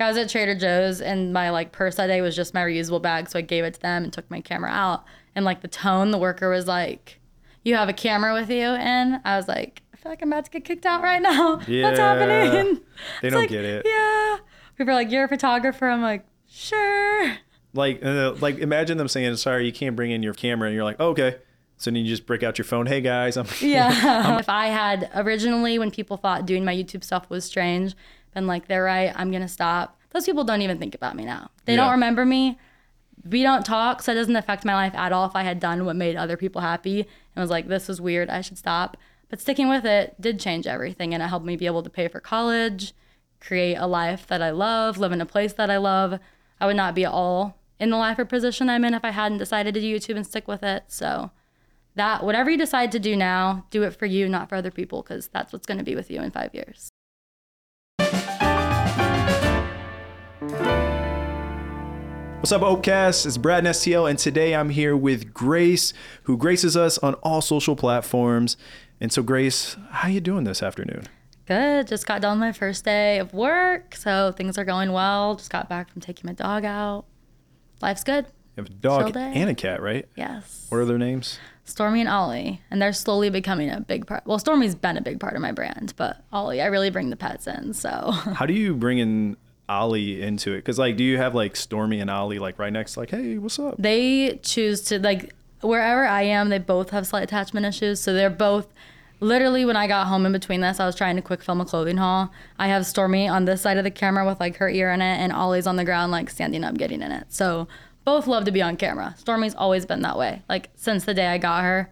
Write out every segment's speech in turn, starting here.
I was at Trader Joe's and my like purse that day was just my reusable bag, so I gave it to them and took my camera out. And like the tone, the worker was like, "You have a camera with you?" And I was like, "I feel like I'm about to get kicked out right now. What's happening?" They don't like, get it. Yeah. People are like, "You're a photographer." I'm like, "Sure." Like, uh, like imagine them saying, "Sorry, you can't bring in your camera," and you're like, oh, "Okay." So then you just break out your phone. Hey guys, I'm Yeah. if I had originally, when people thought doing my YouTube stuff was strange, been like, they're right, I'm to stop. Those people don't even think about me now. They Yeah. don't remember me. We don't talk, so it doesn't affect my life at all if I had done what made other people happy and was like, this is weird, I should stop. But sticking with it did change everything, and it helped me be able to pay for college, create a life that I love, live in a place that I love. I would not be at all in the life or position I'm in if I hadn't decided to do YouTube and stick with it. So, that whatever you decide to do now, do it for you, not for other people, because that's what's going to be with you in five years. What's up, Opecast? It's Braden STL, and today I'm here with Grace, who graces us on all social platforms. And so, Grace, how you doing this afternoon? Good. Just got done my first day of work, so things are going well. Just got back from taking my dog out. Life's good. You have a dog and a cat, right? Yes. What are their names? Stormy and Ollie, and they're slowly becoming a big part. Well, Stormy's been a big part of my brand, but Ollie, I really bring the pets in. So How do you bring in Ollie into it? Because, like, do you have like Stormy and Ollie like right next, like, hey, what's up? they choose to like wherever I am, they both have slight attachment issues. So they're both literally when I got home in between this, I was trying to quick film a clothing haul. I have Stormy on this side of the camera with like her ear in it and Ollie's on the ground like standing up getting in it. So both love to be on camera. Stormy's always been that way. Like since the day I got her,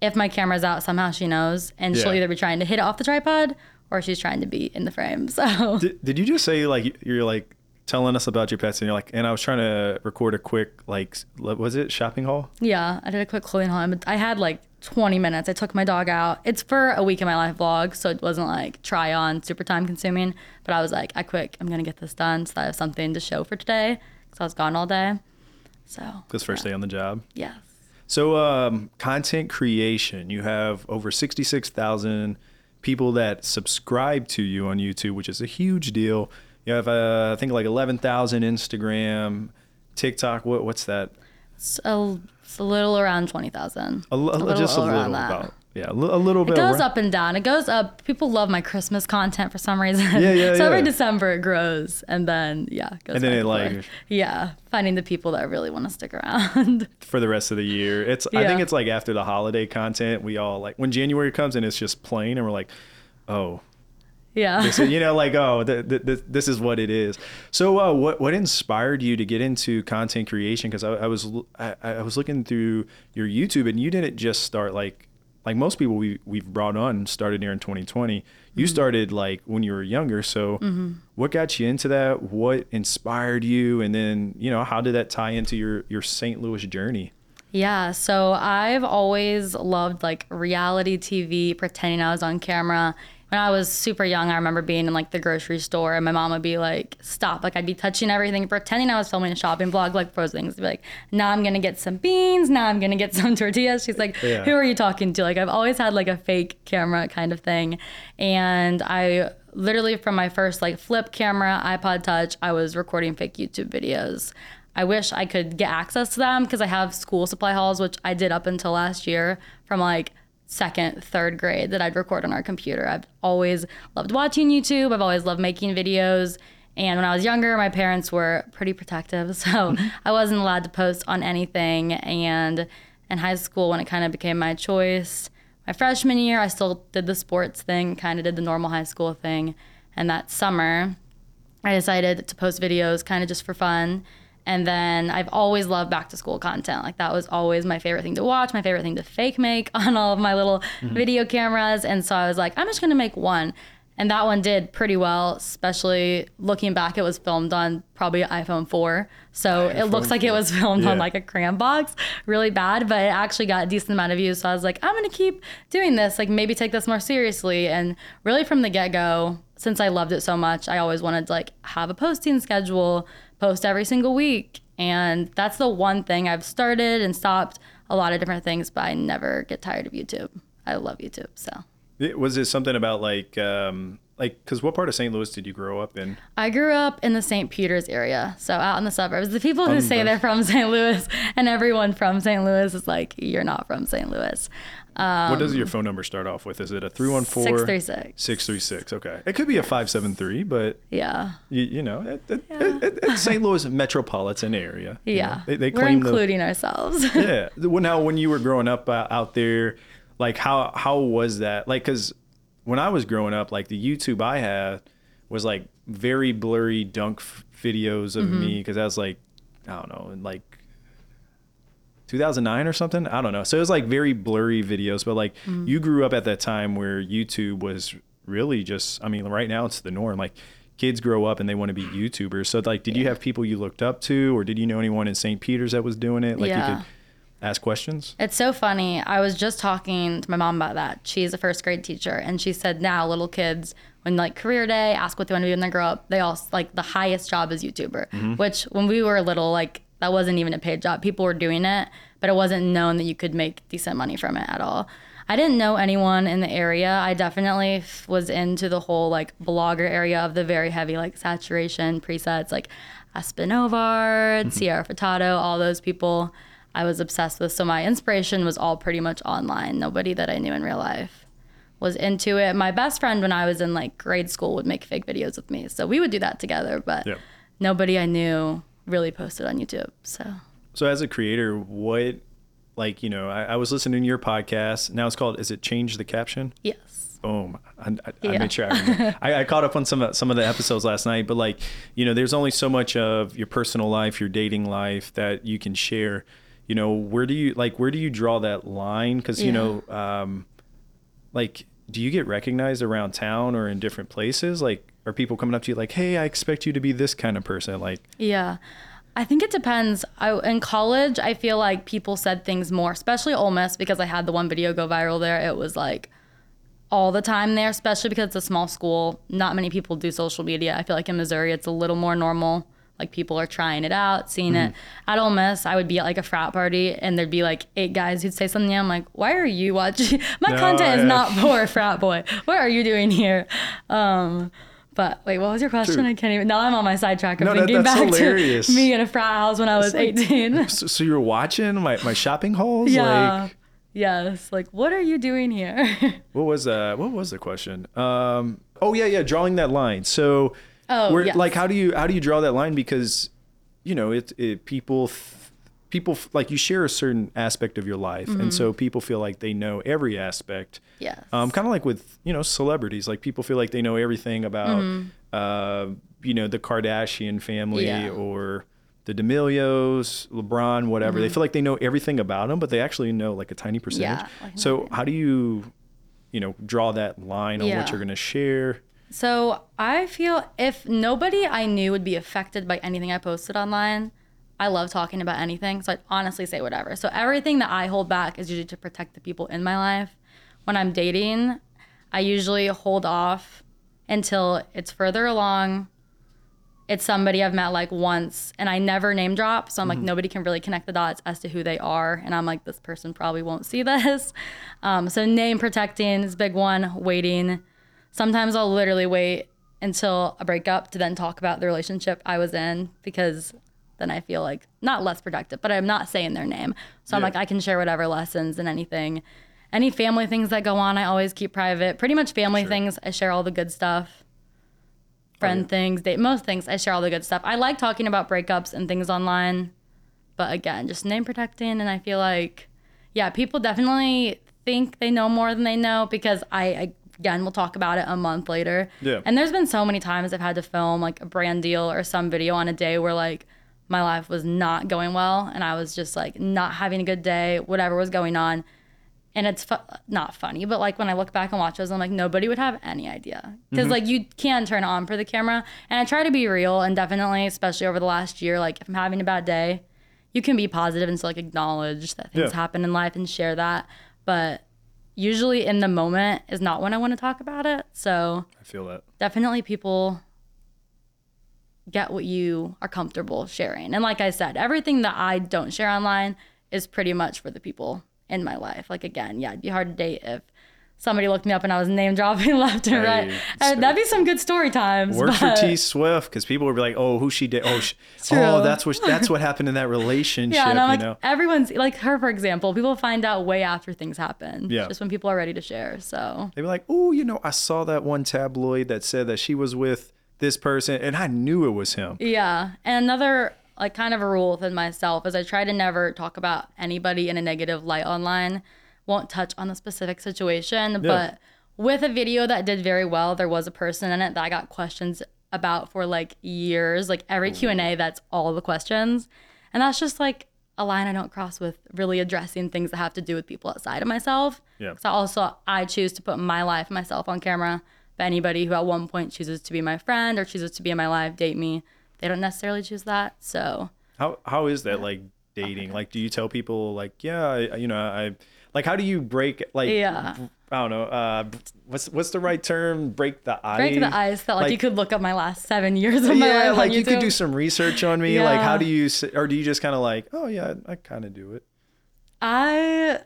if my camera's out, somehow she knows and she'll either be trying to hit it off the tripod or she's trying to be in the frame. So Did, did you just say like you're like telling us about your pets and you're like, and I was trying to record a quick like, was it shopping haul? Yeah, I did a quick clothing haul. I had like 20 minutes. I took my dog out. It's for a week in my life vlog, so it wasn't like try on, super time consuming. But I was like, I quick, I'm gonna get this done so that I have something to show for today because I was gone all day. So this first day on the job. yes, So, um, content creation, you have over 66,000 people that subscribe to you on YouTube, which is a huge deal. You have, uh, I think, like 11,000 Instagram, TikTok. What, what's that? it's a, it's a little around 20,000. A, l- A little just a around little that. about, yeah, a, li- a little It goes up and down. It goes up. People love my Christmas content for some reason. Yeah, yeah, so every. December it grows, and then yeah, it goes And then it, like- forth. yeah, finding the people that really want to stick around. for the rest of the year. It's I think it's like after the holiday content, we all like when January comes and it's just plain, and we're like, oh, yeah. this you know, like oh, th- th- th- this is what it is. So, uh, what what inspired you to get into content creation? Because I, I was I, I was looking through your YouTube, and you didn't just start like like most people we we've brought on started here in 2020. You mm-hmm. started like when you were younger. So, mm-hmm. what got you into that? What inspired you? And then you know, how did that tie into your your St. Louis journey? Yeah, so I've always loved like reality TV, pretending I was on camera. When I was super young, I remember being in like the grocery store and my mom would be like, stop. Like I'd be touching everything, pretending I was filming a shopping vlog, like frozen things. Be like, now I'm gonna get some beans, now I'm gonna get some tortillas. She's like, Yeah. who are you talking to? Like I've always had like a fake camera kind of thing. And I literally from my first like flip camera, iPod touch, I was recording fake YouTube videos. I wish I could get access to them because I have school supply hauls, which I did up until last year from like second, third grade that I'd record on our computer. I've always loved watching YouTube. I've always loved making videos. And when I was younger, my parents were pretty protective. So I wasn't allowed to post on anything. And in high school, when it kind of became my choice, my freshman year, I still did the sports thing, kind of did the normal high school thing. And that summer, I decided to post videos kind of just for fun. And then I've always loved back to school content. Like that was always my favorite thing to watch, my favorite thing to fake make on all of my little mm-hmm. video cameras. And so I was like, I'm just gonna make one. And that one did pretty well, especially looking back, it was filmed on probably iPhone 4. So it looks iPhone like it was filmed Yeah. on like a cram box, really bad, but it actually got a decent amount of views. So I was like, I'm gonna keep doing this, like maybe take this more seriously. And really from the get go, since I loved it so much, I always wanted to like have a posting schedule, post every single week. And that's the one thing I've started and stopped a lot of different things, but I never get tired of YouTube. I love YouTube. So It- Was it something about like um, like because what part of St. Louis did you grow up in? I grew up in the St. Peter's area, so out in the suburbs. The people who Um, say they're from St. Louis and everyone from St. Louis is like, you're not from St. Louis. what does your phone number start off with? Is it a 314? 636. 636. Okay. It could be a 573, but Yeah. you, you know, it, it, it, it- it's St. Louis metropolitan area. Yeah. know. They, they We're claim the, including ourselves. yeah. Now when you were growing up uh, out there, like how how was that? Like, cause when I was growing up, like the YouTube I had was like very blurry dunk f- videos of Mm-hmm. me because that was like, I don't know, like 2009 or something. I don't know. So it was like very blurry videos, but like Mm. you grew up at that time where YouTube was really just. I mean, right now it's the norm. Like kids grow up and they want to be YouTubers. So like, did you have people you looked up to, or did you know anyone in St. Peter's that was doing it? Like Yeah. you could ask questions. It's so funny. I was just talking to my mom about that. She's a first grade teacher, and she said now little kids, when like career day, ask what they want to be when they grow up, they all like the highest job is YouTuber. Mm-hmm. Which when we were little, like that wasn't even a paid job. People were doing it, but it wasn't known that you could make decent money from it at all. I didn't know anyone in the area. I definitely f- was into the whole like blogger area of the very heavy like saturation presets, like Aspen Ovard, mm-hmm. Sierra Furtado, all those people. I was obsessed with. So my inspiration was all pretty much online. Nobody that I knew in real life was into it. My best friend when I was in like grade school would make fake videos with me. So we would do that together, but Yeah. nobody I knew really posted on YouTube. So So as a creator, what like you know, I, I was listening to your podcast. Now it's called. Is it change the caption? yes. Boom. I, I, I made sure I. I, I caught up on some of, some of the episodes last night, but like, you know, there's only so much of your personal life, your dating life that you can share. You know, where do you like, where do you draw that line? Cause you know, um, like, do you get recognized around town or in different places? Like, are people coming up to you like, Hey, I expect you to be this kind of person? Like, Yeah. I think it depends. I, in college, I feel like people said things more, especially Ole Miss, because I had the one video go viral there. It was like all the time there, especially because it's a small school. Not many people do social media. I feel like in Missouri, it's a little more normal. Like people are trying it out, seeing it. At Ole Miss, I would be at like a frat party and there'd be like eight guys who'd say something. I'm like, why are you watching? My No, content yeah. is not for a frat boy. What are you doing here? Um, but wait, what was your question? True. I can't even. Now I'm on my sidetrack of No, thinking that's back hilarious. to me in a frat house when I was like- 18. so, so you're watching my, my shopping hauls? yeah. Like, yes. Like, what are you doing here? what was uh what was the question um oh yeah yeah drawing that line so Oh, where, yes. like how do you how do you draw that line because you know it, it people th- people f- like you share a certain aspect of your life and so people feel like they know every aspect Yeah. um kind of like with you know celebrities like people feel like they know everything about uh you know the kardashian family Yeah. or the D'Amelios, LeBron, whatever. They feel like they know everything about them, but they actually know like a tiny percentage. Yeah, so how do you, you know, draw that line on Yeah. what you're going to share? So I feel if nobody I knew would be affected by anything I posted online, I love talking about anything. So I'd honestly say whatever. So everything that I hold back is usually to protect the people in my life. When I'm dating, I usually hold off until it's further along. It's somebody I've met like once and I never name drop. So I'm like, nobody can really connect the dots as to who they are. And I'm like, this person probably won't see this. Um, so name protecting is a big one, waiting. Sometimes I'll literally wait until a breakup to then talk about the relationship I was in because then I feel like not less productive, but I'm not saying their name. So I'm like, I can share whatever lessons and anything. Any family things that go on, I always keep private. Pretty much family Sure. things, I share all the good stuff. Oh, Friend yeah. things, date, most things, I share all the good stuff. I like talking about breakups and things online, but again, just name protecting. And I feel like, yeah, people definitely think they know more than they know because I, again, we'll talk about it a month later. Yeah. And there's been so many times I've had to film like a brand deal or some video on a day where like my life was not going well and I was just like not having a good day, whatever was going on. And it's fu- not funny, but like when I look back and watch those, I'm like, nobody would have any idea. Because mm-hmm. like you can turn on for the camera. And I try to be real and definitely, especially over the last year, like if I'm having a bad day, you can be positive and still like acknowledge that things Yeah. happen in life and share that. But usually in the moment is not when I want to talk about it. So I feel that. definitely people get what you are comfortable sharing. And like I said, everything that I don't share online is pretty much for the people in my life. Like again, yeah, it'd be hard to date if somebody looked me up and I was name dropping left and right. And uh, that'd be some good story times. Work for T Swift because people would be like, "Oh, who she did? Oh, she, oh, that's what that's what happened in that relationship." Yeah, and I'm like, know? everyone's like her, for example. People find out way after things happen. Yeah. Just when people are ready to share. So They'd be like, "Oh, you know, I saw that one tabloid that said that she was with this person, and I knew it was him." Yeah. And another like kind of a rule within myself is I try to never talk about anybody in a negative light online. Won't touch on the specific situation, but with a video that did very well, there was a person in it that I got questions about for like years. Like every Q&A, that's all the questions. And that's just like a line I don't cross with really addressing things that have to do with people outside of myself. Yeah. So also I choose to put my life, myself on camera. But anybody who at one point chooses to be my friend or chooses to be in my life, date me, they don't necessarily choose that. So How how is that like dating? Like, do you tell people like, "Yeah, I, you know, I like"? How do you break like? Yeah. I don't know. Uh, what's what's the right term? Break the ice. break the ice that like, you could look up my last seven years of my Yeah, life like you could do some research on me. Like, how do you, or do you just kind of like, oh yeah, I kind of do it. I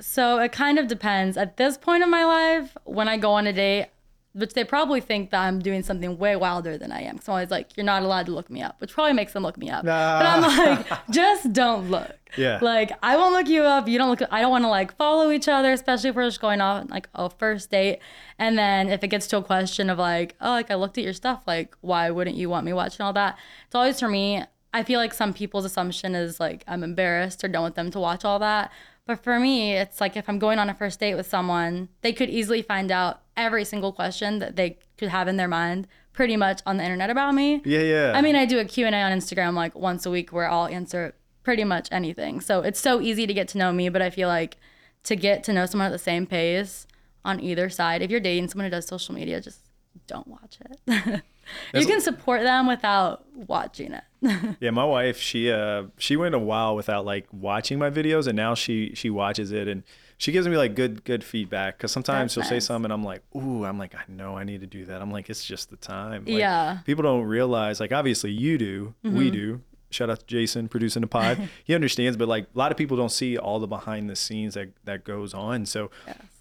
so it kind of depends. At this point in my life, when I go on a date, which they probably think that I'm doing something way wilder than I am. So I'm always like, you're not allowed to look me up, which probably makes them look me up. But I'm like, just don't look. Yeah. Like I won't look you up. You don't look. I don't want to like follow each other, especially if we're just going off like a first date. And then if it gets to a question of like, oh, like I looked at your stuff, like why wouldn't you want me watching all that? It's always for me. I feel like some people's assumption is like I'm embarrassed or don't want them to watch all that. But for me, it's like if I'm going on a first date with someone, they could easily find out every single question that they could have in their mind pretty much on the internet about me. Yeah, yeah. I mean, I do a Q&A on Instagram like once a week where I'll answer pretty much anything. So it's so easy to get to know me, but I feel like to get to know someone at the same pace on either side, if you're dating someone who does social media, just don't watch it. you can support them without watching it. Yeah, my wife, she uh she went a while without like watching my videos and now she she watches it and she gives me like good good feedback cuz sometimes That's she'll say something and I'm like, "Ooh, I'm like I know I need to do that." I'm like, "It's just the time." Like, Yeah. People don't realize like obviously you do, Mm-hmm. we do. Shout out to Jason producing the pod. he understands, but like a lot of people don't see all the behind the scenes that that goes on. So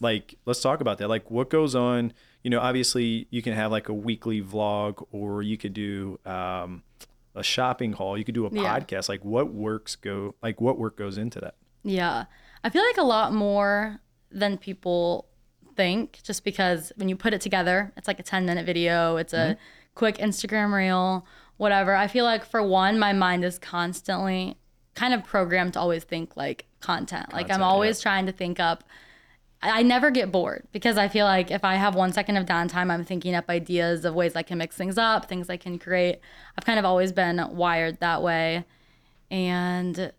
like let's talk about that. Like what goes on, you know, obviously you can have like a weekly vlog or you could do um a shopping haul, you could do a Yeah. podcast. Like what works go like what work goes into that? Yeah. I feel like a lot more than people think just because when you put it together, it's like a 10 minute video, it's a mm-hmm. quick Instagram reel, whatever. I feel like for one, my mind is constantly kind of programmed to always think like content. like I'm Content, always trying to think up I never get bored because I feel like if I have one second of downtime, I'm thinking up ideas of ways I can mix things up, things I can create. I've kind of always been wired that way. And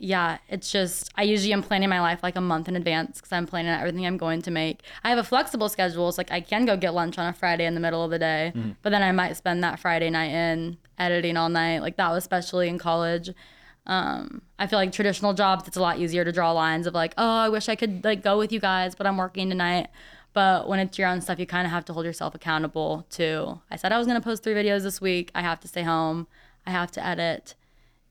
yeah, it's just I usually am planning my life like a month in advance because I'm planning out everything I'm going to make. I have a flexible schedule, so like I can go get lunch on a Friday in the middle of the day, but then I might spend that Friday night in editing all night. Like that was especially in college. Um, I feel like traditional jobs, it's a lot easier to draw lines of like, oh, I wish I could like go with you guys, but I'm working tonight. But when it's your own stuff, you kind of have to hold yourself accountable to. I said I was gonna post three videos this week. I have to stay home. I have to edit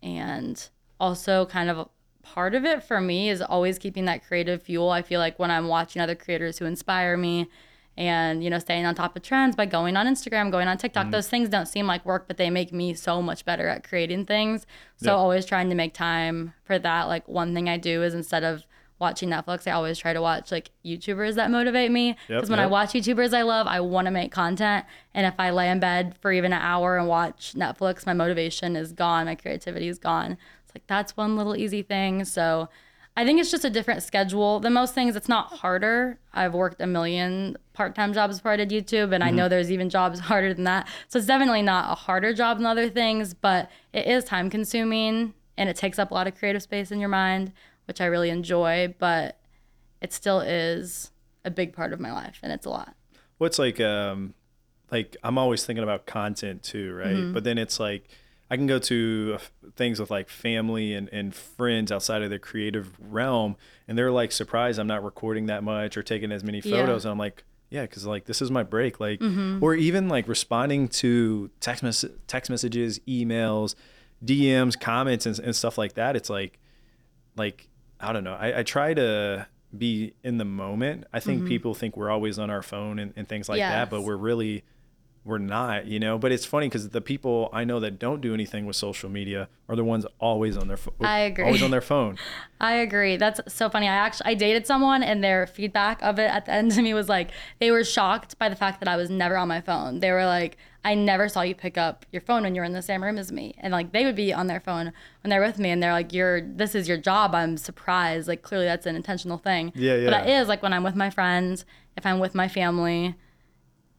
and also kind of part of it for me is always keeping that creative fuel. I feel like when i'm watching other creators who inspire me and you know staying on top of trends by going on instagram going on tiktok mm-hmm. those things don't seem like work but they make me so much better at creating things. So always trying to make time for that. Like one thing i do is instead of watching netflix i always try to watch like youtubers that motivate me. Because Yep, when i watch youtubers i love i want to make content. And if i lay in bed for even an hour and watch netflix my motivation is gone my creativity is gone like that's one little easy thing. So i think it's just a different schedule than most things. It's not harder. I've worked a million part-time jobs before i did youtube and i know there's even jobs harder than that. So it's definitely not a harder job than other things but it is time consuming and it takes up a lot of creative space in your mind which i really enjoy but it still is a big part of my life and it's a lot. What's like um like I'm always thinking about content too, right? Mm-hmm. But then it's like I can go to uh, things with like family and, and friends outside of the creative realm, and they're like surprised I'm not recording that much or taking as many Yeah. Mm-hmm. photos. And I'm like, yeah, because like this is my break. Like, or even like responding to text mess- text messages, emails, DMs, comments, and, and stuff like that. It's like, like I don't know. I, I try to be in the moment. I think people think we're always on our phone and, and things like that, but Mm-hmm. We're really we're not, you know. But it's funny because the people I know that don't do anything with social media are the ones always on their phone. I agree. Always on their phone. I agree. That's so funny. I actually I dated someone and their feedback of it at the end to me was like they were shocked by the fact that I was never on my phone. They were like, I never saw you pick up your phone when you were in the same room as me. And like they would be on their phone when they're with me and they're like, You're this is your job. I'm surprised. Like clearly that's an intentional thing. Yeah, yeah. But yeah. is like when I'm with my friends, if I'm with my family,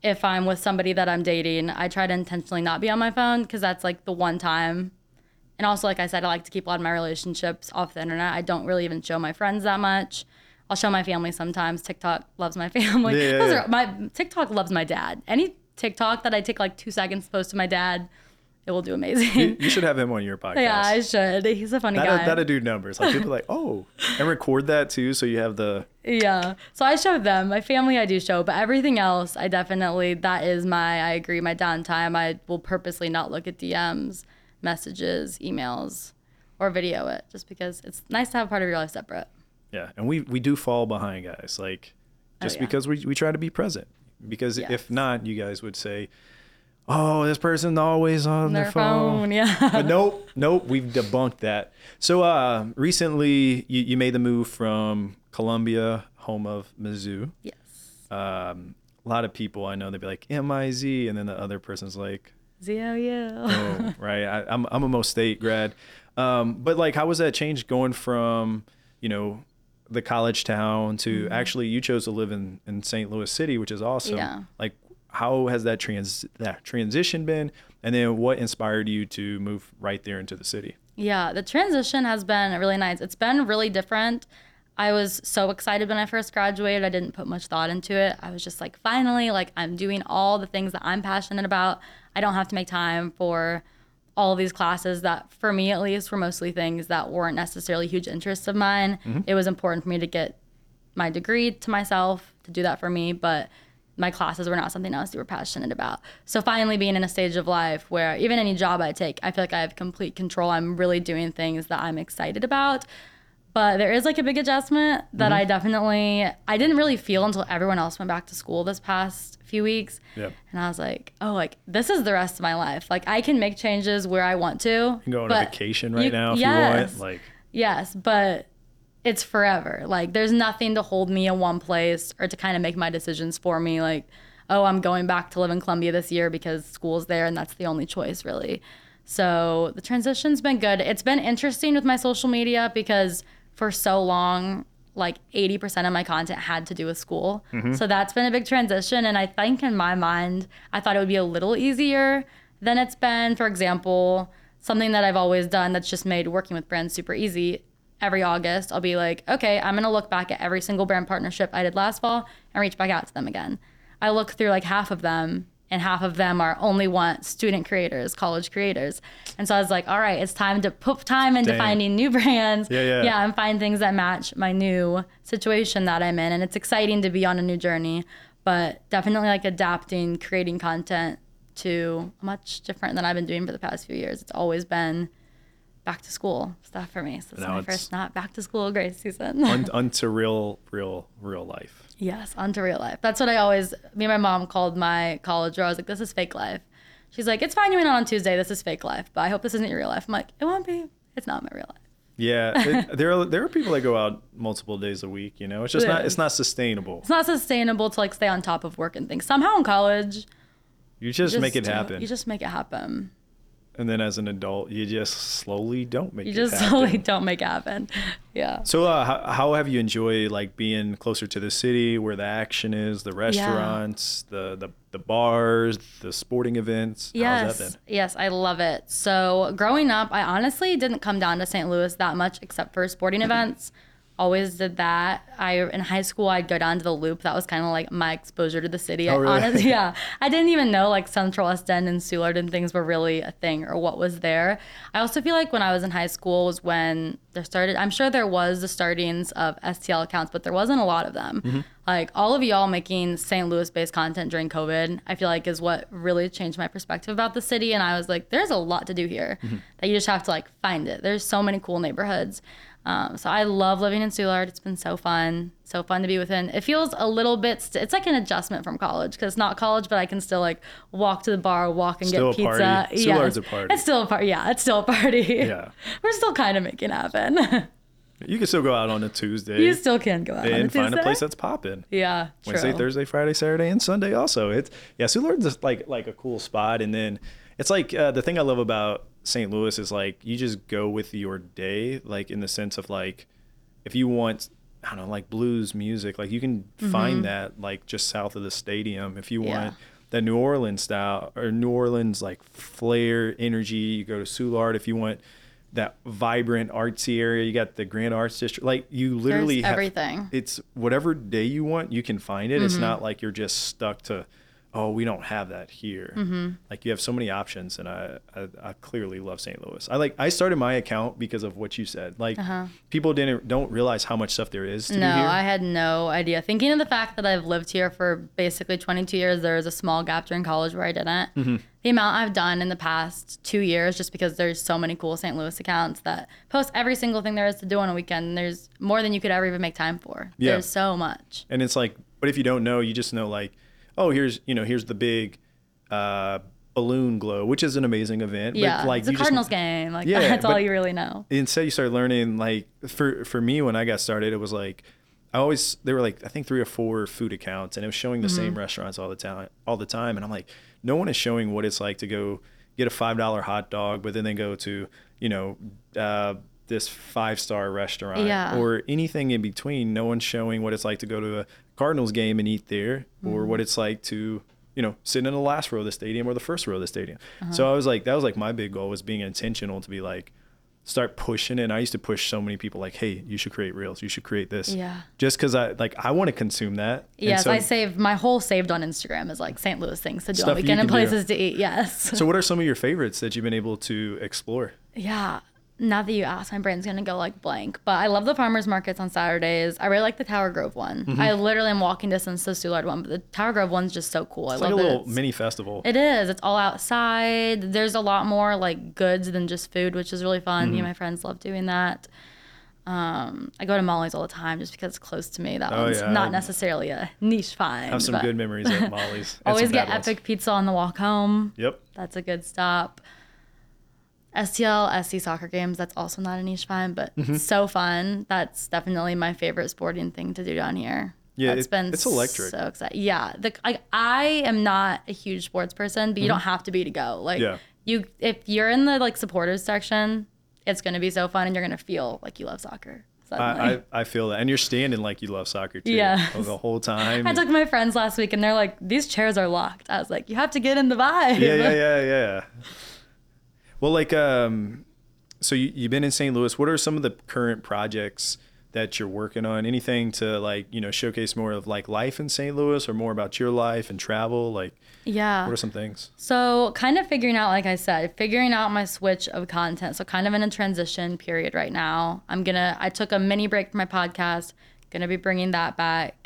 if I'm with somebody that I'm dating, I try to intentionally not be on my phone because that's like the one time and also, like I said, I like to keep a lot of my relationships off the internet. I don't really even show my friends that much. I'll show my family sometimes. TikTok loves my family. Yeah, are- my TikTok loves my dad. Any TikTok that I take like two seconds to post to my dad, it will do amazing. You should have him on your podcast. yeah, I should. He's a funny That'll, guy. that'll do numbers. Like people are like, oh, and record that too, so you have the Yeah. So I show them. My family I do show, but everything else I definitely that is my I agree, my downtime. I will purposely not look at DMs, messages, emails, or video it just because it's nice to have part of your life separate. yeah. And we we do fall behind, guys. Like oh, just Oh, yeah. because we we try to be present. Because Yes. if not, you guys would say, oh, this person's always on their, Their phone. phone, yeah. but nope, nope, we've debunked that. So uh, recently, you, you made the move from Columbia, home of Mizzou. yes. Um, a lot of people I know they'd be like M I Z, and then the other person's like, ZOU. oh, right. I, I'm I'm a Mo State grad, um, but like, how was that change going from you know the college town to Mm-hmm. actually you chose to live in in St. Louis City, which is awesome. Yeah. Like, how has that trans that transition been, and then what inspired you to move right there into the city? Yeah, the transition has been really nice. It's been really different. I was so excited when I first graduated. I didn't put much thought into it. I was just like, finally, like I'm doing all the things that I'm passionate about. I don't have to make time for all these classes that, for me at least, were mostly things that weren't necessarily huge interests of mine. Mm-hmm. It was important for me to get my degree to myself to do that for me, but my classes were not something I was super passionate about. So finally being in a stage of life where even any job I take, I feel like I have complete control. I'm really doing things that I'm excited about. But there is like a big adjustment that mm-hmm. I definitely I didn't really feel until everyone else went back to school this past few weeks. Yep. And I was like, oh, like this is the rest of my life. Like I can make changes where I want to. You can go on a vacation right you- now if yes. you want. Like, Yes, but it's forever. Like there's nothing to hold me in one place or to kind of make my decisions for me. Like, oh, I'm going back to live in Columbia this year because school's there and that's the only choice really. So the transition's been good. It's been interesting with my social media because for so long, like 80% of my content had to do with school. Mm-hmm. So that's been a big transition. And I think in my mind, I thought it would be a little easier than it's been. For example, something that I've always done that's just made working with brands super easy. Every August, I'll be like, okay, I'm gonna look back at every single brand partnership I did last fall and reach back out to them again. I look through like half of them, and half of them are only want student creators, college creators. And so I was like, all right, it's time to put time into Dang. finding new brands. Yeah, yeah. Yeah, and find things that match my new situation that I'm in. And it's exciting to be on a new journey, but definitely like adapting, creating content to much different than I've been doing for the past few years. It's always been back to school stuff for me. So is Now my it's- first not back to school grace season. un, unto real, real, real life. yes, onto real life. That's what I always, me and my mom called my college where I was like, this is fake life. She's like, it's fine you went out on Tuesday. This is fake life, but I hope this isn't your real life. I'm like, it won't be. It's not my real life. Yeah, it, there are there are people that go out multiple days a week. You know, it's just It not is. it's not sustainable. It's not sustainable to like stay on top of work and things. Somehow in college, You just, make it happen, You just make it happen. And then as an adult, you just slowly don't make You just happen. slowly don't make it happen. Yeah. So, uh, how, how have you enjoyed like being closer to the city, where the action is, the restaurants, the, the the bars, the sporting events? How's that Yes, yes, I love it. So growing up, I honestly didn't come down to St. Louis that much, except for sporting events. Always did that. I in high school, I'd go down to the Loop. That was kind of like my exposure to the city. Oh, I really? honestly, yeah, I didn't even know like Central West End and Soulard and things were really a thing or what was there. I also feel like when I was in high school was when there started. I'm sure there was the startings of STL accounts, but there wasn't a lot of them. Mm-hmm. Like all of y'all making St. Louis based content during COVID, I feel like is what really changed my perspective about the city. And I was like, there's a lot to do here Mm-hmm. that you just have to like find it. There's so many cool neighborhoods. Um, so I love living in Soulard. It's been so fun, so fun to be within. It feels a little bit. St- it's like an adjustment from college because it's not college, but I can still like walk to the bar, walk and Still get pizza. party. Soulard's a party. It's still a party. Yeah, it's still a party. Yeah. we're still kind of making it happen. You can still go out on a Tuesday you still can go out on a and find a place that's popping. Yeah, true. Wednesday, Thursday, Friday, Saturday, and Sunday also. It's yeah, Soulard's just like like a cool spot, and then it's like uh, the thing I love about St. Louis is like you just go with your day, like in the sense of like if you want. I don't know, like blues music, like you can find that like just south of the stadium. If you Mm-hmm. Yeah. want that New Orleans style or New Orleans like flair energy, you go to Soulard. If you want that vibrant artsy area, you got the Grand Arts District. Like you literally There's have everything. it's whatever day you want, you can find it. It's Mm-hmm. not like you're just stuck to, oh, we don't have that here. Mm-hmm. Like you have so many options, and I, I I clearly love St. Louis. I like I started my account because of what you said. Like people didn't don't realize how much stuff there is to Uh-huh. No, do here. I had no idea. Thinking of the fact that I've lived here for basically 22 years, there was a small gap during college where I didn't. Mm-hmm. The amount I've done in the past two years, just because there's so many cool St. Louis accounts that post every single thing there is to do on a weekend. And there's more than you could ever even make time for. Yeah. There's so much. and it's like, but if you don't know, you just know like, oh, here's you know here's the big uh, balloon glow, which is an amazing event. Yeah, but like it's a Cardinals just, game. Like Yeah, that's all you really know. instead you start learning like for for me when I got started it was like I always there were like I think three or four food accounts and it was showing the Mm-hmm. same restaurants all the time all the time and I'm like no one is showing what it's like to go get a five dollar hot dog but then they go to you know uh, this five star restaurant Yeah. or anything in between no one's showing what it's like to go to a Cardinals game and eat there or Mm-hmm. what it's like to you know sit in the last row of the stadium or the first row of the stadium Uh-huh. so I was like that was like my big goal was being intentional to be like start pushing it. And I used to push so many people like, hey, you should create reels. You should create this. Yeah. Just because I like I want to consume that. Yes, so, I save my whole saved on Instagram is like St. Louis things to do on weekend and can do. places to eat. Yes. So what are some of your favorites that you've been able to explore? Yeah. Now that you ask, my brain's gonna go like blank. But I love the farmers markets on Saturdays. I really like the Tower Grove one. Mm-hmm. I literally am walking distance to the Soulard one, but the Tower Grove one's just so cool. I It's like love a little mini festival. It is. It's all outside. There's a lot more like goods than just food, which is really fun. Mm-hmm. Me and my friends love doing that. Um, I go to Molly's all the time just because it's close to me. That Oh, one's yeah. not necessarily a niche find. I have some good memories at Molly's. Always get bad ones. epic pizza on the walk home. Yep. That's a good stop. STL, SC soccer games, that's also not a niche find, but Mm-hmm. so fun. That's definitely my favorite sporting thing to do down here. Yeah, That's it- been it's electric. So exciting. Yeah. The, I, I am not a huge sports person, but you don't have to be to go. Like Mm-hmm. Yeah. you if you're in the like supporters section, it's gonna be so fun and you're gonna feel like you love soccer. I, I I feel that, and you're standing like you love soccer too. Yeah. The whole time. I took my friends last week and they're like, these chairs are locked. I was like, you have to get in the vibe. yeah, yeah, yeah, yeah. Well, like, um, so you, you've been in St. Louis. What are some of the current projects that you're working on? Anything to like, you know, showcase more of like life in St. Louis, or more about your life and travel? Like, Yeah. what are some things? So, kind of figuring out, like I said, figuring out my switch of content. So, kind of in a transition period right now. I'm gonna, I took a mini break from my podcast, gonna be bringing that back.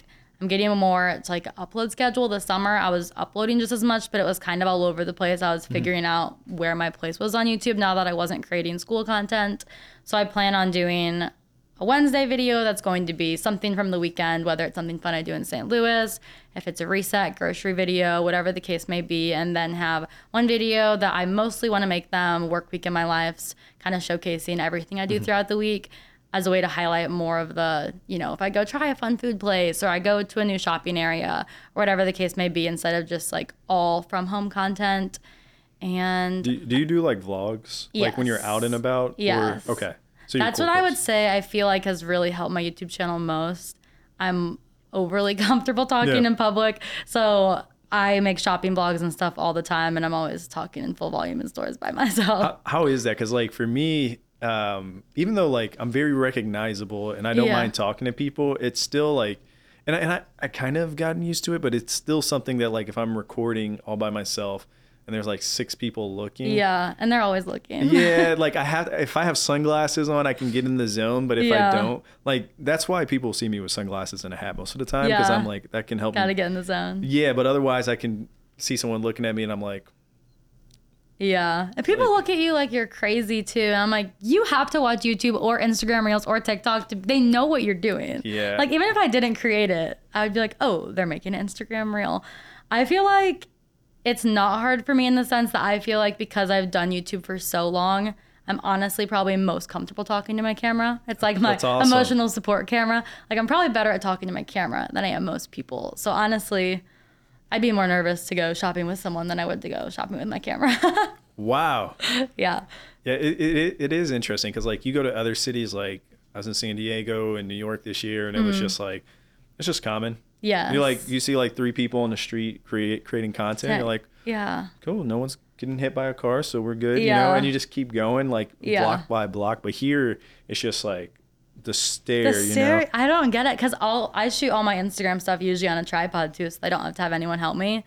I'm getting a more, it's like upload schedule this summer. I was uploading just as much, but it was kind of all over the place. I was mm-hmm. figuring out where my place was on YouTube now that I wasn't creating school content. So, I plan on doing a Wednesday video that's going to be something from the weekend, whether it's something fun I do in St. Louis, if it's a reset grocery video, whatever the case may be, and then have one video that I mostly want to make them work week in my lives, kind of showcasing everything I do mm-hmm. throughout the week as a way to highlight more of the, you know, if I go try a fun food place or I go to a new shopping area or whatever the case may be, instead of just like all from home content. And Do, do you do like vlogs, like when you're out and about? Yeah. Okay. So That's cool what I would say. I feel like has really helped my YouTube channel most. I'm overly comfortable talking Yeah. in public, so I make shopping vlogs and stuff all the time, and I'm always talking in full volume in stores by myself. How, how is that? Because like for me, um, even though like I'm very recognizable and I don't Yeah. mind talking to people, it's still like, and I, and I, I kind of gotten used to it, but it's still something that like if I'm recording all by myself and there's like six people looking. yeah, and they're always looking. Yeah, like I have if I have sunglasses on, I can get in the zone. But if Yeah. I don't, like that's why people see me with sunglasses and a hat most of the time because Yeah. I'm like that can help. gotta me. get in the zone. Yeah, but otherwise I can see someone looking at me and I'm like, Yeah. And people look at you like you're crazy too. And I'm like, you have to watch YouTube or Instagram Reels or TikTok. To, they know what you're doing. Yeah. Like, even if I didn't create it, I would be like, oh, they're making an Instagram Reel. I feel like it's not hard for me in the sense that I feel like because I've done YouTube for so long, I'm honestly probably most comfortable talking to my camera. It's like my awesome. emotional support camera. Like, I'm probably better at talking to my camera than I am most people. So, honestly, I'd be more nervous to go shopping with someone than I would to go shopping with my camera. Wow. yeah. Yeah, it, it, it is interesting because like you go to other cities, like I was in San Diego and New York this year, and it was mm. just like it's just common. Yeah. You like you see like three people on the street create creating content. You're like, yeah. cool, no one's getting hit by a car, so we're good. Yeah. You know, and you just keep going like Yeah. block by block. But here it's just like the stare. The you know. I don't get it because all I shoot all my Instagram stuff usually on a tripod too, so I don't have to have anyone help me.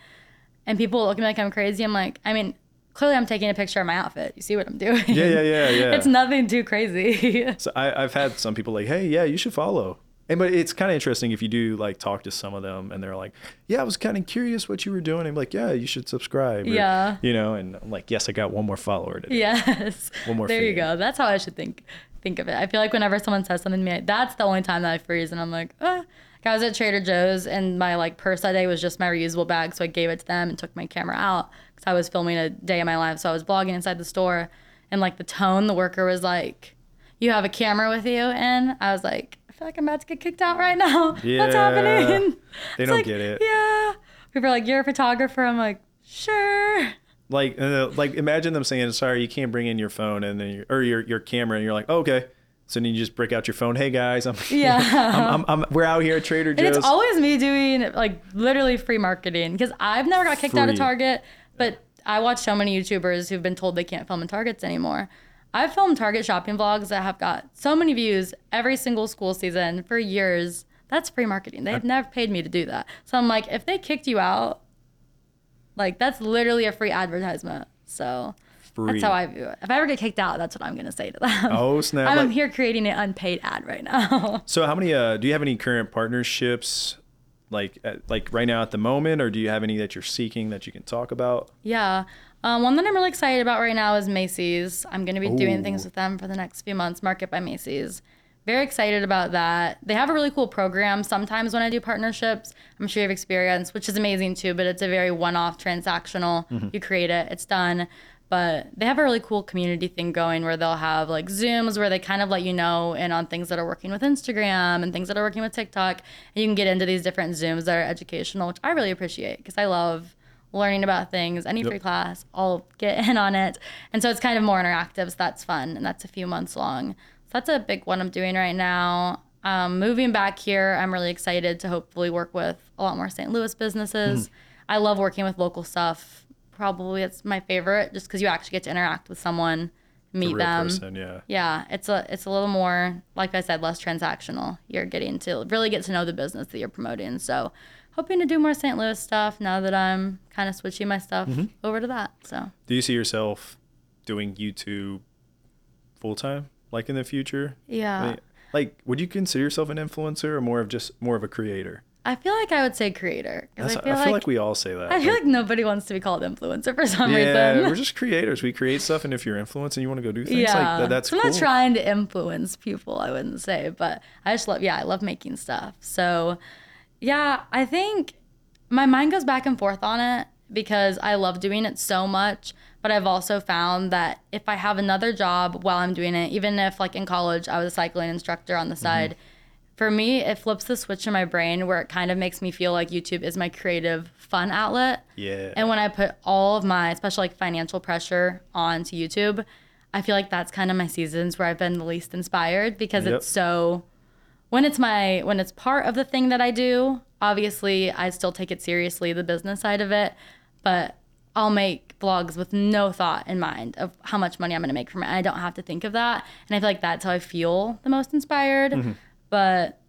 And people look at me like I'm crazy. I'm like, I mean, clearly I'm taking a picture of my outfit. You see what I'm doing? Yeah, yeah, yeah, yeah. it's nothing too crazy. So I, I've had some people like, hey, yeah, you should follow. And but it's kind of interesting if you do like talk to some of them and they're like, yeah, I was kind of curious what you were doing. I'm like, yeah, you should subscribe. or, Yeah. You know, and I'm like, yes, I got one more follower today. yes. One more There you go. That's how I should think think of it. I feel like whenever someone says something to me, that's the only time that I freeze and I'm like, uh. I was at Trader Joe's and my like purse that day was just my reusable bag, so I gave it to them and took my camera out because I was filming a day of my life. So I was vlogging inside the store, and like the tone, the worker was like, "You have a camera with you," and I was like, "I feel like I'm about to get kicked out right now. What's happening?" They It's don't like, get it. Yeah. People are like, "You're a photographer." I'm like, "Sure." Like, uh, like imagine them saying, sorry, you can't bring in your phone and then your, or your, your camera. And you're like, oh, okay. So then you just break out your phone. Hey guys, I'm, Yeah. I'm, I'm, I'm, we're out here at Trader Joe's. And it's always me doing like literally free marketing because I've never got kicked out of Target, but I watch so many YouTubers who've been told they can't film in Targets anymore. I've filmed Target shopping vlogs that have got so many views every single school season for years. That's free marketing. They've never paid me to do that. So I'm like, if they kicked you out, like that's literally a free advertisement. So Free. that's how I view it. If I ever get kicked out, that's what I'm gonna say to them. Oh, snap. I'm Like- here creating an unpaid ad right now. So how many, uh, do you have any current partnerships like, at, like right now at the moment, or do you have any that you're seeking that you can talk about? Yeah. Um, one that I'm really excited about right now is Macy's. I'm going to be doing things with them for the next few months, Market by Macy's. Very excited about that. They have a really cool program. Sometimes when I do partnerships, I'm sure you have experience, which is amazing too, but it's a very one off transactional. Mm-hmm. You create it, it's done. But they have a really cool community thing going where they'll have like Zooms where they kind of let you know and on things that are working with Instagram and things that are working with TikTok. And you can get into these different Zooms that are educational, which I really appreciate because I love learning about things. Any free class, I'll get in on it. And so it's kind of more interactive. So that's fun. And that's a few months long. That's a big one I'm doing right now. Um, moving back here, I'm really excited to hopefully work with a lot more St. Louis businesses. I love working with local stuff. Probably it's my favorite just because you actually get to interact with someone, meet them. person, yeah. Yeah, it's a it's a little more like I said, less transactional. You're getting to really get to know the business that you're promoting. So, hoping to do more St. Louis stuff now that I'm kind of switching my stuff Mm-hmm. over to that. So, Do you see yourself doing YouTube full time, like in the future? yeah. Like, like, would you consider yourself an influencer or more of just more of a creator? I feel like I would say creator because That's, I feel, like, we all say that. I feel Like, like nobody wants to be called influencer for some yeah, reason. we're just creators. We create stuff, and if you're influenced and you want to go do things yeah, like that, that's so I'm cool. not trying to influence people. I wouldn't say, but I just love. Yeah, I love making stuff. So, yeah, I think my mind goes back and forth on it because I love doing it so much. But I've also found that if I have another job while I'm doing it, even if like in college I was a cycling instructor on the mm-hmm. side, for me it flips the switch in my brain where it kind of makes me feel like YouTube is my creative fun outlet. Yeah. And when I put all of my, especially like financial pressure onto YouTube, I feel like that's kind of my seasons where I've been the least inspired because Yep. it's so when it's my when it's part of the thing that I do, obviously I still take it seriously, the business side of it, but I'll make vlogs with no thought in mind of how much money I'm going to make from it. I don't have to think of that. And I feel like that's how I feel the most inspired. Mm-hmm. But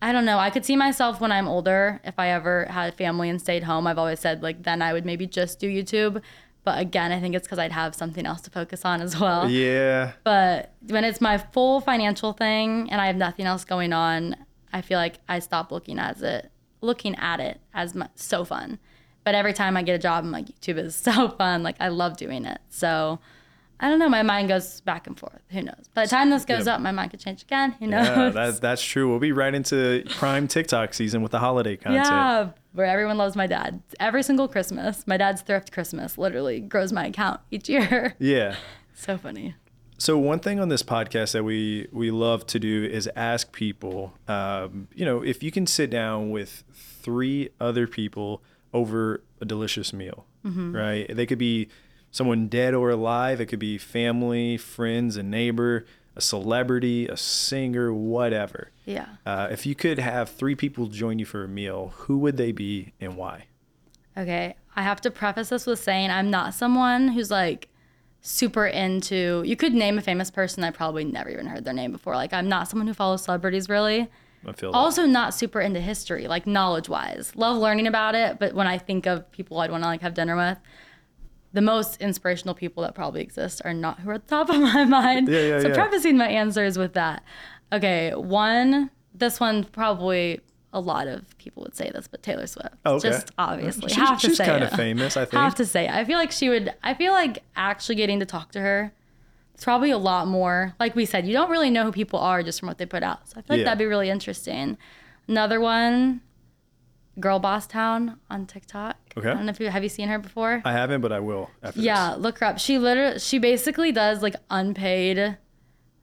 I don't know. I could see myself when I'm older, if I ever had a family and stayed home. I've always said, like, then I would maybe just do YouTube. But again, I think it's because I'd have something else to focus on as well. yeah. But when it's my full financial thing and I have nothing else going on, I feel like I stop looking at it, looking at it as my, so fun. But every time I get a job, I'm like, YouTube is so fun. Like I love doing it. So I don't know. My mind goes back and forth. Who knows? By the time this goes Yeah. up, my mind could change again. Who knows? Yeah, that, that's true. We'll be right into prime TikTok season with the holiday content. Yeah, where everyone loves my dad. Every single Christmas, my dad's thrift Christmas literally grows my account each year. Yeah. so funny. So one thing on this podcast that we we love to do is ask people, um, you know, if you can sit down with three other people over a delicious meal, right? They could be someone dead or alive. It could be family, friends, a neighbor, a celebrity, a singer, whatever. Yeah. Uh, if you could have three people join you for a meal, who would they be and why? Okay. I have to preface this with saying I'm not someone who's like super into you could name a famous person I probably never even heard their name before. Like I'm not someone who follows celebrities really. I feel that. Also not super into history, like knowledge wise. Love learning about it, but when I think of people I'd want to like have dinner with, the most inspirational people that probably exist are not who are at the top of my mind. Yeah, yeah, so yeah. prefacing my answers with that. Okay, one, this one probably a lot of people would say this, but Taylor Swift. Oh, okay. Just obviously. She's, have to she's say kind it. of famous, I think. Have to say, it. I feel like she would. I feel like actually getting to talk to her. It's probably a lot more. Like we said, you don't really know who people are just from what they put out. So I feel like Yeah. that'd be really interesting. Another one, Girl Boss Town on TikTok. Okay. I don't know if you have you seen her before. I haven't, but I will after this. Yeah, look her up. She literally she basically does like unpaid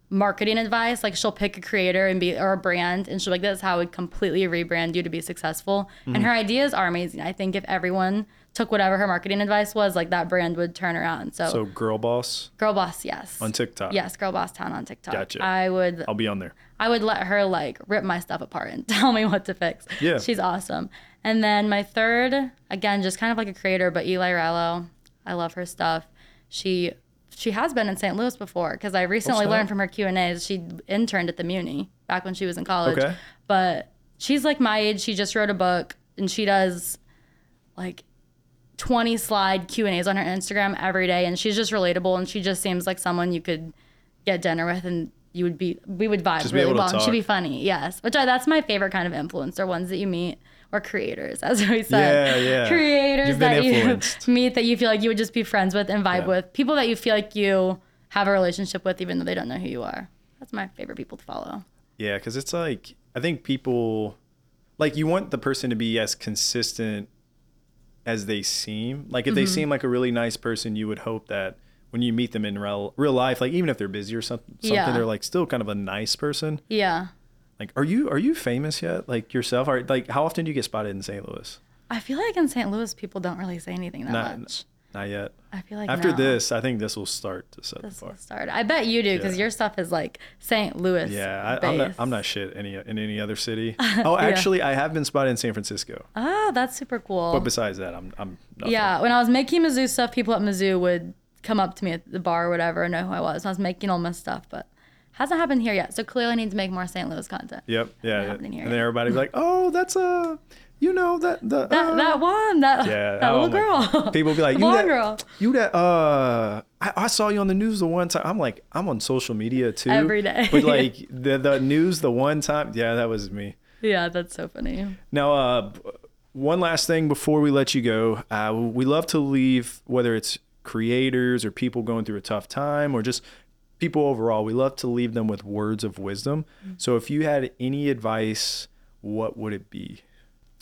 marketing advice. Like she'll pick a creator and be or a brand and she'll be like, This is how I would completely rebrand you to be successful. Mm-hmm. And her ideas are amazing. I think if everyone took whatever her marketing advice was, like that brand would turn around. So, So girl boss Girl Boss, yes. on TikTok. Yes, Girl Boss Town on TikTok. Gotcha. I would I'll be on there. I would let her like rip my stuff apart and tell me what to fix. Yeah. She's awesome. And then my third, again, just kind of like a creator, but Eli Rallo. I love her stuff. She she has been in St. Louis before because I recently learned from her Q and A's. She interned at the Muny back when she was in college. Okay. But she's like my age. She just wrote a book and she does like 20 slide Q and A's on her Instagram every day, and she's just relatable and she just seems like someone you could get dinner with and you would be we would vibe Just really well. She'd be funny, yes. Which I, that's my favorite kind of influencer ones that you meet or creators, as we said. Yeah, yeah. Creators You've that you meet that you feel like you would just be friends with and vibe Yeah. with. People that you feel like you have a relationship with, even though they don't know who you are. That's my favorite people to follow. Yeah, because it's like I think people like you want the person to be as consistent as they seem. Like if they Mm-hmm. seem like a really nice person, you would hope that when you meet them in real real life, like even if they're busy or something, something Yeah. they're like still kind of a nice person. Yeah. Like, are you are you famous yet? Like yourself? Are like how often do you get spotted in St. Louis? I feel like in St. Louis, people don't really say anything that Not- much. Not yet. I feel like After no. this, I think this will start to set This the will bar. start. I bet you do because Yeah. your stuff is like St. Louis. Yeah, I, I'm not. I'm not shit any in any other city. Oh, actually, I have been spotted in San Francisco. Oh, that's super cool. But besides that, I'm. I'm. Nothing. Yeah, when I was making Mizzou stuff, people at Mizzou would come up to me at the bar or whatever and know who I was. And I was making all my stuff, but hasn't happened here yet. So clearly, I need to make more St. Louis content. Yep. Yeah. Yeah. happening here And then yet. everybody be like, "Oh, that's a, you know that the That, uh, that one, that, yeah, that oh little girl. People be like, "You that girl. you that uh, I, I saw you on the news the one time." I'm like, I'm on social media too Every day. But like the the news the one time, yeah, that was me. Yeah, that's so funny. Now, uh, one last thing before we let you go, uh, we love to leave whether it's creators or people going through a tough time or just people overall. We love to leave them with words of wisdom. So, if you had any advice, what would it be?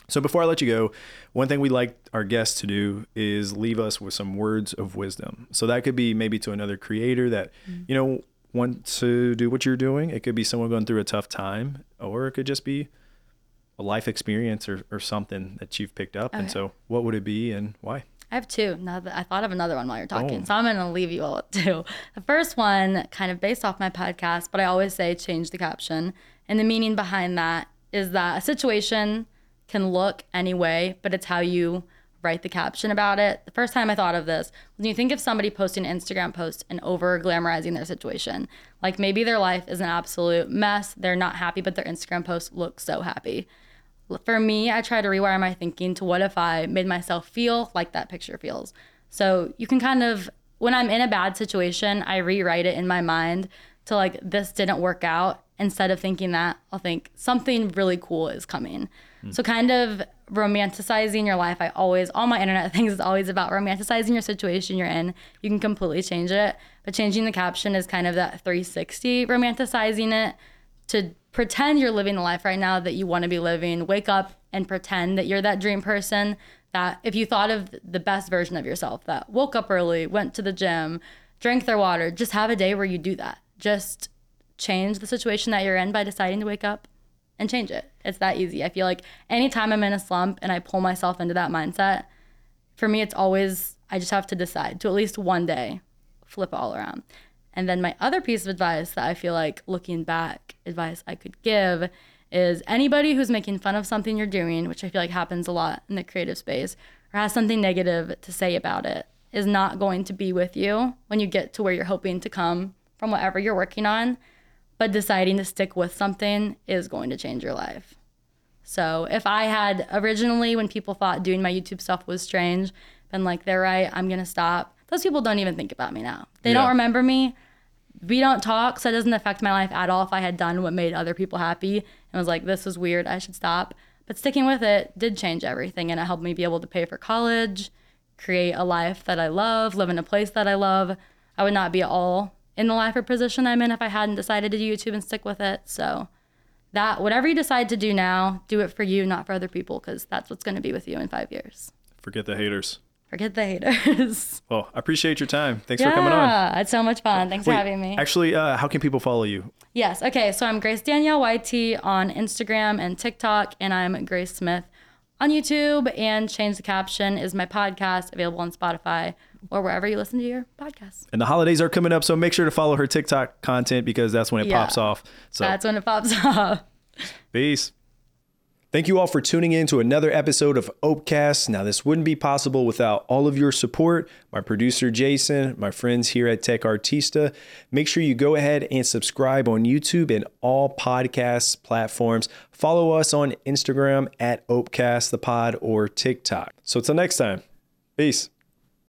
So, before I let you go, one thing we like our guests to do is leave us with some words of wisdom. So, that could be maybe to another creator that, mm. you know, want to do what you're doing. It could be someone going through a tough time, or it could just be a life experience or, or something that you've picked up. And so, what would it be and why? I have two. Now that I thought of another one while you're talking, Boom. so I'm gonna leave you all with two. The first one, kind of based off my podcast, but I always say change the caption, and the meaning behind that is that a situation can look any way, but it's how you write the caption about it. The first time I thought of this, when you think of somebody posting an Instagram post and over glamorizing their situation, like maybe their life is an absolute mess, they're not happy, but their Instagram post looks so happy for me, I try to rewire my thinking to what if I made myself feel like that picture feels. So you can kind of, when I'm in a bad situation, I rewrite it in my mind to like, this didn't work out. instead of thinking that, I'll think something really cool is coming. Mm. So, kind of romanticizing your life. I always, all my internet things is always about romanticizing your situation you're in. You can completely change it, but changing the caption is kind of that 360, romanticizing it to pretend you're living the life right now that you want to be living. Wake up and pretend that you're that dream person. That if you thought of the best version of yourself that woke up early, went to the gym, drank their water, just have a day where you do that. Just change the situation that you're in by deciding to wake up and change it. It's that easy. I feel like anytime I'm in a slump and I pull myself into that mindset, for me, it's always, I just have to decide to at least one day flip all around. And then my other piece of advice that I feel like looking back, advice I could give is anybody who's making fun of something you're doing, which I feel like happens a lot in the creative space, or has something negative to say about it, is not going to be with you when you get to where you're hoping to come from whatever you're working on but deciding to stick with something is going to change your life. So if I had originally, when people thought doing my YouTube stuff was strange, been like, they're right, I'm gonna stop. Those people don't even think about me now. They Yeah. don't remember me. We don't talk, so it doesn't affect my life at all if I had done what made other people happy and was like, this is weird, I should stop. But sticking with it did change everything and it helped me be able to pay for college, create a life that I love, live in a place that I love. I would not be at all in the life or position I'm in if I hadn't decided to do YouTube and stick with it. So that whatever you decide to do now, do it for you, not for other people, because that's what's going to be with you in five years. Forget the haters. Forget the haters. Well, I appreciate your time. Thanks for coming on. yeah, it's so much fun. Thanks Wait, for having me. Actually, uh, how can people follow you? Yes. Okay. So I'm Grace Danielle YT on Instagram and TikTok, and I'm Grace Smith on YouTube. And Change the Caption is my podcast available on Spotify or wherever you listen to your podcasts. And the holidays are coming up, so make sure to follow her TikTok content because that's when it Yeah. pops off. So, That's when it pops off. peace. Thank you all for tuning in to another episode of Opecast. Now, this wouldn't be possible without all of your support. My producer, Jason, my friends here at Tech Artista. Make sure you go ahead and subscribe on YouTube and all podcast platforms. Follow us on Instagram at Opecast the Pod or TikTok. So, until next time, peace.